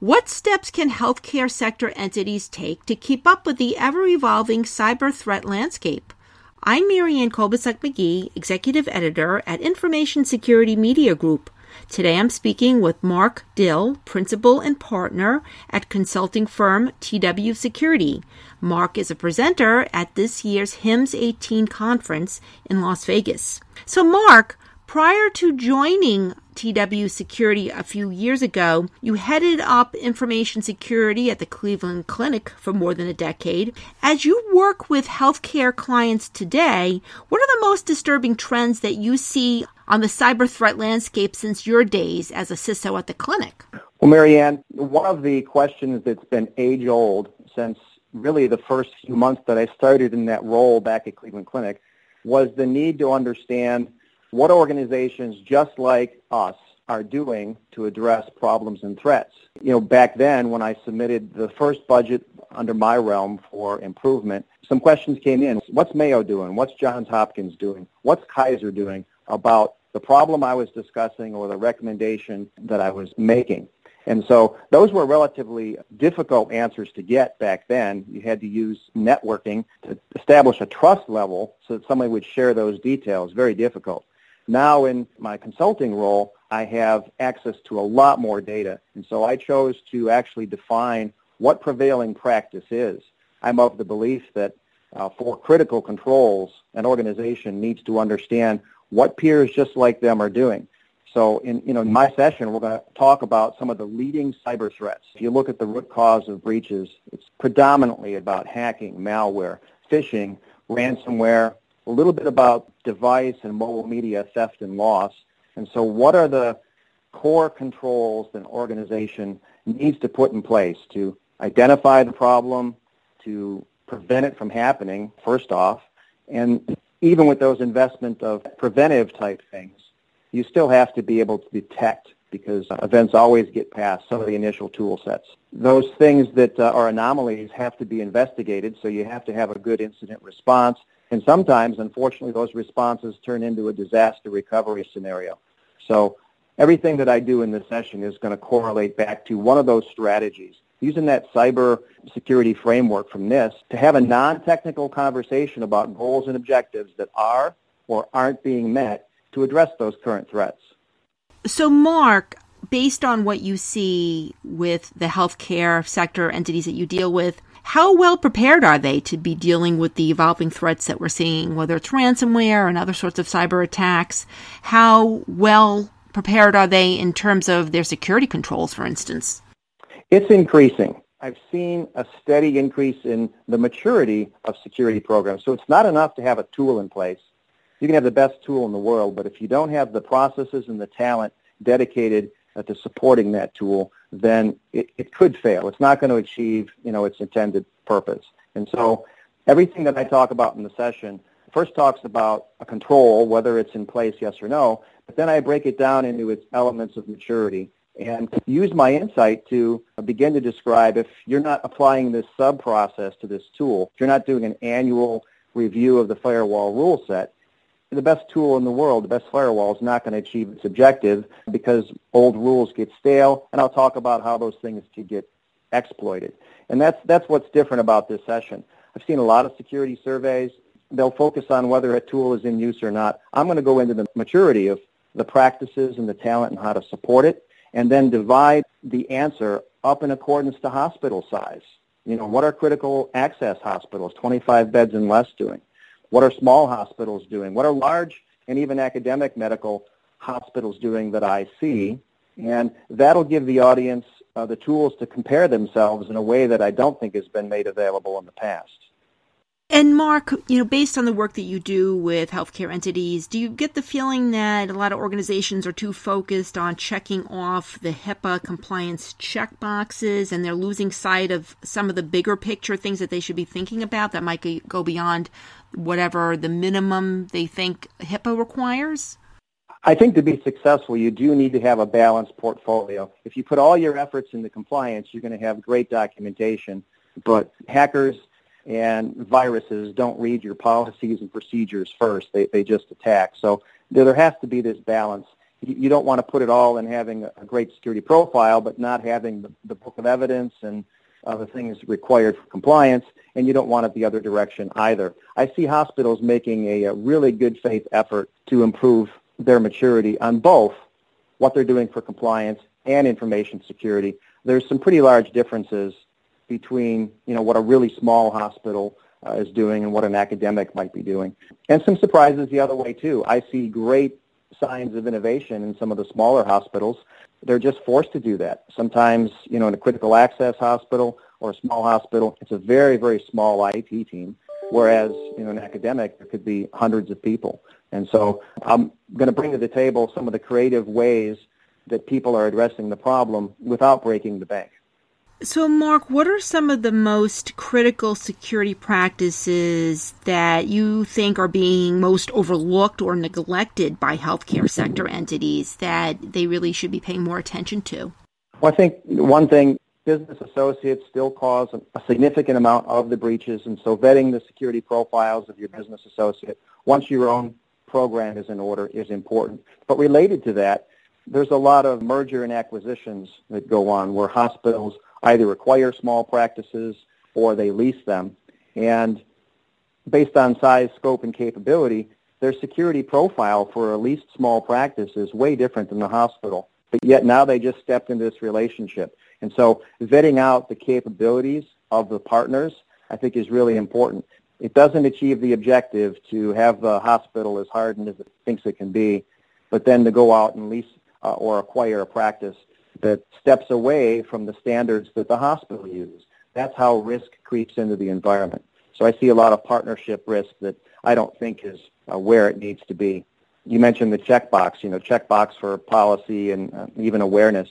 What steps can healthcare sector entities take to keep up with the ever evolving cyber threat landscape? I'm Marianne Kolbasuk McGee, Executive Editor at Information Security Media Group. Today I'm speaking with Mark Dill, Principal and Partner at consulting firm TW Security. Mark is a presenter at this year's HIMSS 18 conference in Las Vegas. So, Mark, prior to joining TW Security a few years ago. You headed up information security at the Cleveland Clinic for more than a decade. As you work with healthcare clients today, what are the most disturbing trends that you see on the cyber threat landscape since your days as a CISO at the clinic? Well, Marianne, one of the questions that's been age old since really the first few months that I started in that role back at Cleveland Clinic was the need to understand what organizations just like us are doing to address problems and threats. You know, back then when I submitted the first budget under my realm for improvement, some questions came in. What's Mayo doing? What's Johns Hopkins doing? What's Kaiser doing about the problem I was discussing or the recommendation that I was making? And so those were relatively difficult answers to get back then. You had to use networking to establish a trust level so that somebody would share those details. Very difficult. Now in my consulting role, I have access to a lot more data. And so I chose to actually define what prevailing practice is. I'm of the belief that uh, for critical controls, an organization needs to understand what peers just like them are doing. So in, you know, in my session, we're going to talk about some of the leading cyber threats. If you look at the root cause of breaches, it's predominantly about hacking, malware, phishing, ransomware, a little bit about device and mobile media theft and loss. And so what are the core controls that an organization needs to put in place to identify the problem, to prevent it from happening, first off, and even with those investment of preventive type things, you still have to be able to detect because events always get past some of the initial tool sets. Those things that uh, are anomalies have to be investigated, so you have to have a good incident response. And sometimes, unfortunately, those responses turn into a disaster recovery scenario. So everything that I do in this session is going to correlate back to one of those strategies. Using that cyber security framework from NIST to have a non-technical conversation about goals and objectives that are or aren't being met to address those current threats. So, Mark, based on what you see with the healthcare sector entities that you deal with, how well prepared are they to be dealing with the evolving threats that we're seeing, whether it's ransomware and other sorts of cyber attacks? How well prepared are they in terms of their security controls, for instance? It's increasing. I've seen a steady increase in the maturity of security programs. So it's not enough to have a tool in place. You can have the best tool in the world, but if you don't have the processes and the talent dedicated uh, to supporting that tool, then it, it could fail. It's not going to achieve, you know, its intended purpose. And so everything that I talk about in the session first talks about a control, whether it's in place, yes or no, but then I break it down into its elements of maturity and use my insight to begin to describe if you're not applying this sub-process to this tool, if you're not doing an annual review of the firewall rule set, the best tool in the world, the best firewall, is not going to achieve its objective because old rules get stale, and I'll talk about how those things could get exploited. And that's, that's what's different about this session. I've seen a lot of security surveys. They'll focus on whether a tool is in use or not. I'm going to go into the maturity of the practices and the talent and how to support it, and then divide the answer up in accordance to hospital size. You know, what are critical access hospitals, 25 beds and less, doing? What are small hospitals doing? What are large and even academic medical hospitals doing that I see? And that'll give the audience uh, the tools to compare themselves in a way that I don't think has been made available in the past. And Mark, you know, based on the work that you do with healthcare entities, do you get the feeling that a lot of organizations are too focused on checking off the HIPAA compliance check boxes and they're losing sight of some of the bigger picture things that they should be thinking about that might go beyond whatever the minimum they think HIPAA requires? I think to be successful, you do need to have a balanced portfolio. If you put all your efforts into compliance, you're going to have great documentation, but hackers and viruses don't read your policies and procedures first. They, they just attack. So there has to be this balance. you don't want to put it all in having a great security profile, but not having the, the book of evidence and uh, the things required for compliance, and you don't want it the other direction either. I see hospitals making a, a really good faith effort to improve their maturity on both what they're doing for compliance and information security. There's some pretty large differences between you know what a really small hospital uh, is doing and what an academic might be doing, and some surprises the other way too. I see great signs of innovation in some of the smaller hospitals. They're just forced to do that. Sometimes, you know, in a critical access hospital or a small hospital, it's a very, very small IT team, whereas, you know, an academic, there could be hundreds of people. And so I'm going to bring to the table some of the creative ways that people are addressing the problem without breaking the bank. So, Mark, what are some of the most critical security practices that you think are being most overlooked or neglected by healthcare sector entities that they really should be paying more attention to? Well, I think one thing business associates still cause a significant amount of the breaches, and so vetting the security profiles of your business associate once your own program is in order is important. But related to that, there's a lot of merger and acquisitions that go on where hospitals either acquire small practices or they lease them. And based on size, scope, and capability, their security profile for a leased small practice is way different than the hospital. But yet now they just stepped into this relationship. And so vetting out the capabilities of the partners, I think, is really important. It doesn't achieve the objective to have the hospital as hardened as it thinks it can be, but then to go out and lease uh, or acquire a practice that steps away from the standards that the hospital uses. That's how risk creeps into the environment. So I see a lot of partnership risk that I don't think is uh, where it needs to be. You mentioned the checkbox, you know, checkbox for policy and uh, even awareness.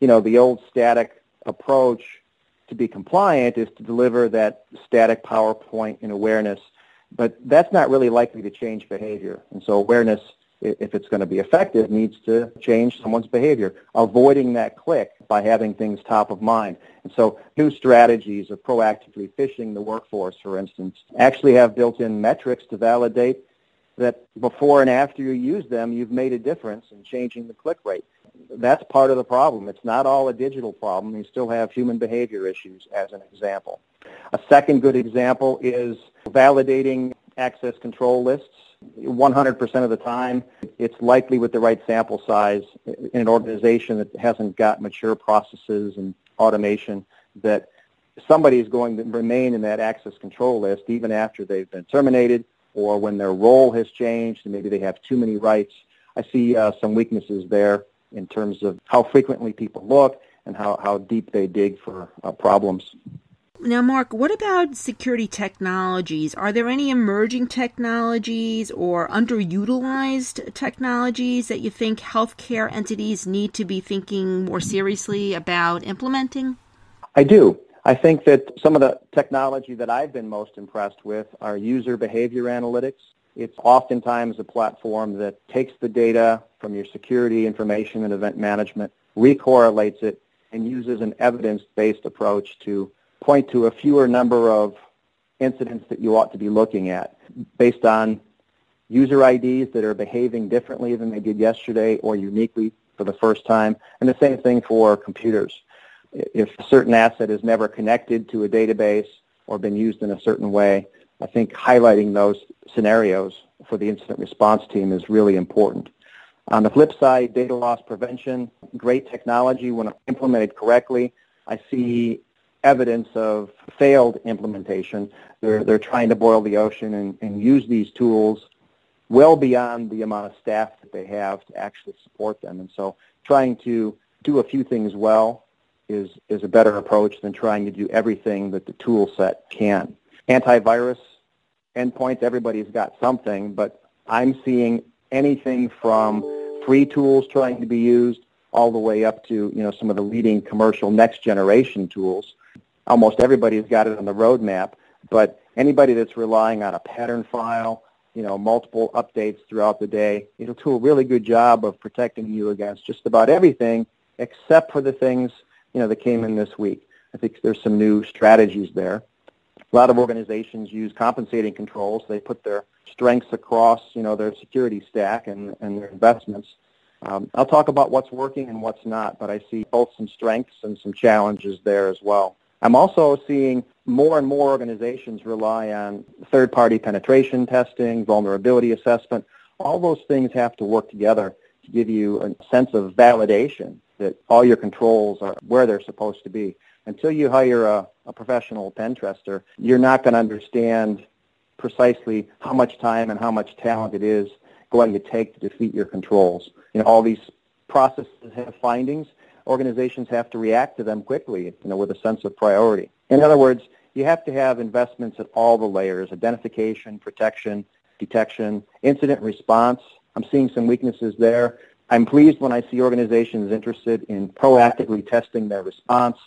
You know, the old static approach to be compliant is to deliver that static PowerPoint and awareness, but that's not really likely to change behavior. And so awareness if it's going to be effective, needs to change someone's behavior, avoiding that click by having things top of mind. And so new strategies of proactively phishing the workforce, for instance, actually have built-in metrics to validate that before and after you use them, you've made a difference in changing the click rate. That's part of the problem. It's not all a digital problem. You still have human behavior issues as an example. A second good example is validating access control lists 100% of the time, it's likely with the right sample size in an organization that hasn't got mature processes and automation that somebody is going to remain in that access control list even after they've been terminated or when their role has changed and maybe they have too many rights. I see uh, some weaknesses there in terms of how frequently people look and how, how deep they dig for uh, problems. Now, Mark, what about security technologies? Are there any emerging technologies or underutilized technologies that you think healthcare entities need to be thinking more seriously about implementing? I do. I think that some of the technology that I've been most impressed with are user behavior analytics. It's oftentimes a platform that takes the data from your security information and event management, recorrelates it, and uses an evidence-based approach to point to a fewer number of incidents that you ought to be looking at based on user IDs that are behaving differently than they did yesterday or uniquely for the first time. And the same thing for computers. If a certain asset is never connected to a database or been used in a certain way, I think highlighting those scenarios for the incident response team is really important. On the flip side, data loss prevention, great technology when implemented correctly. I see evidence of failed implementation. They're, they're trying to boil the ocean and, and use these tools well beyond the amount of staff that they have to actually support them. And so trying to do a few things well is, is a better approach than trying to do everything that the tool set can. Antivirus endpoints, everybody's got something, but I'm seeing anything from free tools trying to be used all the way up to you know some of the leading commercial next generation tools almost everybody's got it on the roadmap, but anybody that's relying on a pattern file, you know, multiple updates throughout the day, it'll do a really good job of protecting you against just about everything except for the things, you know, that came in this week. I think there's some new strategies there. A lot of organizations use compensating controls. They put their strengths across, you know, their security stack and, and their investments. Um, I'll talk about what's working and what's not, but I see both some strengths and some challenges there as well. I'm also seeing more and more organizations rely on third-party penetration testing, vulnerability assessment. All those things have to work together to give you a sense of validation that all your controls are where they're supposed to be. Until you hire a, a professional pen tester, you're not going to understand precisely how much time and how much talent it is going to take to defeat your controls. You know, all these processes have findings. Organizations have to react to them quickly, you know, with a sense of priority. In other words, you have to have investments at all the layers, identification, protection, detection, incident response. I'm seeing some weaknesses there. I'm pleased when I see organizations interested in proactively testing their response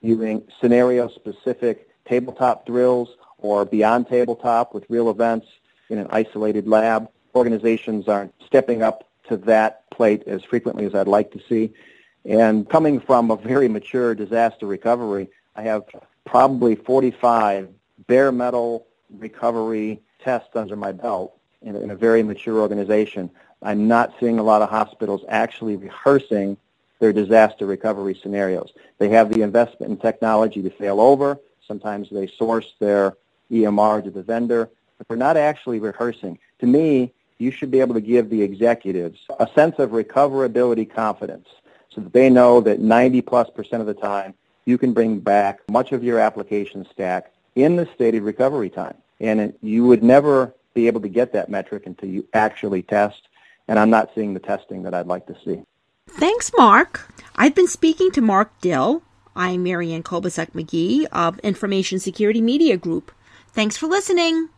using scenario-specific tabletop drills or beyond tabletop with real events in an isolated lab. Organizations aren't stepping up to that plate as frequently as I'd like to see. And coming from a very mature disaster recovery, I have probably 45 bare metal recovery tests under my belt in, in a very mature organization. I'm not seeing a lot of hospitals actually rehearsing their disaster recovery scenarios. They have the investment in technology to fail over. Sometimes they source their EMR to the vendor, but they're not actually rehearsing. To me, you should be able to give the executives a sense of recoverability confidence so that they know that 90 plus percent of the time you can bring back much of your application stack in the stated recovery time. And you would never be able to get that metric until you actually test. And I'm not seeing the testing that I'd like to see. Thanks, Mark. I've been speaking to Mark Dill. I'm Marianne Kolbasuk McGee of Information Security Media Group. Thanks for listening.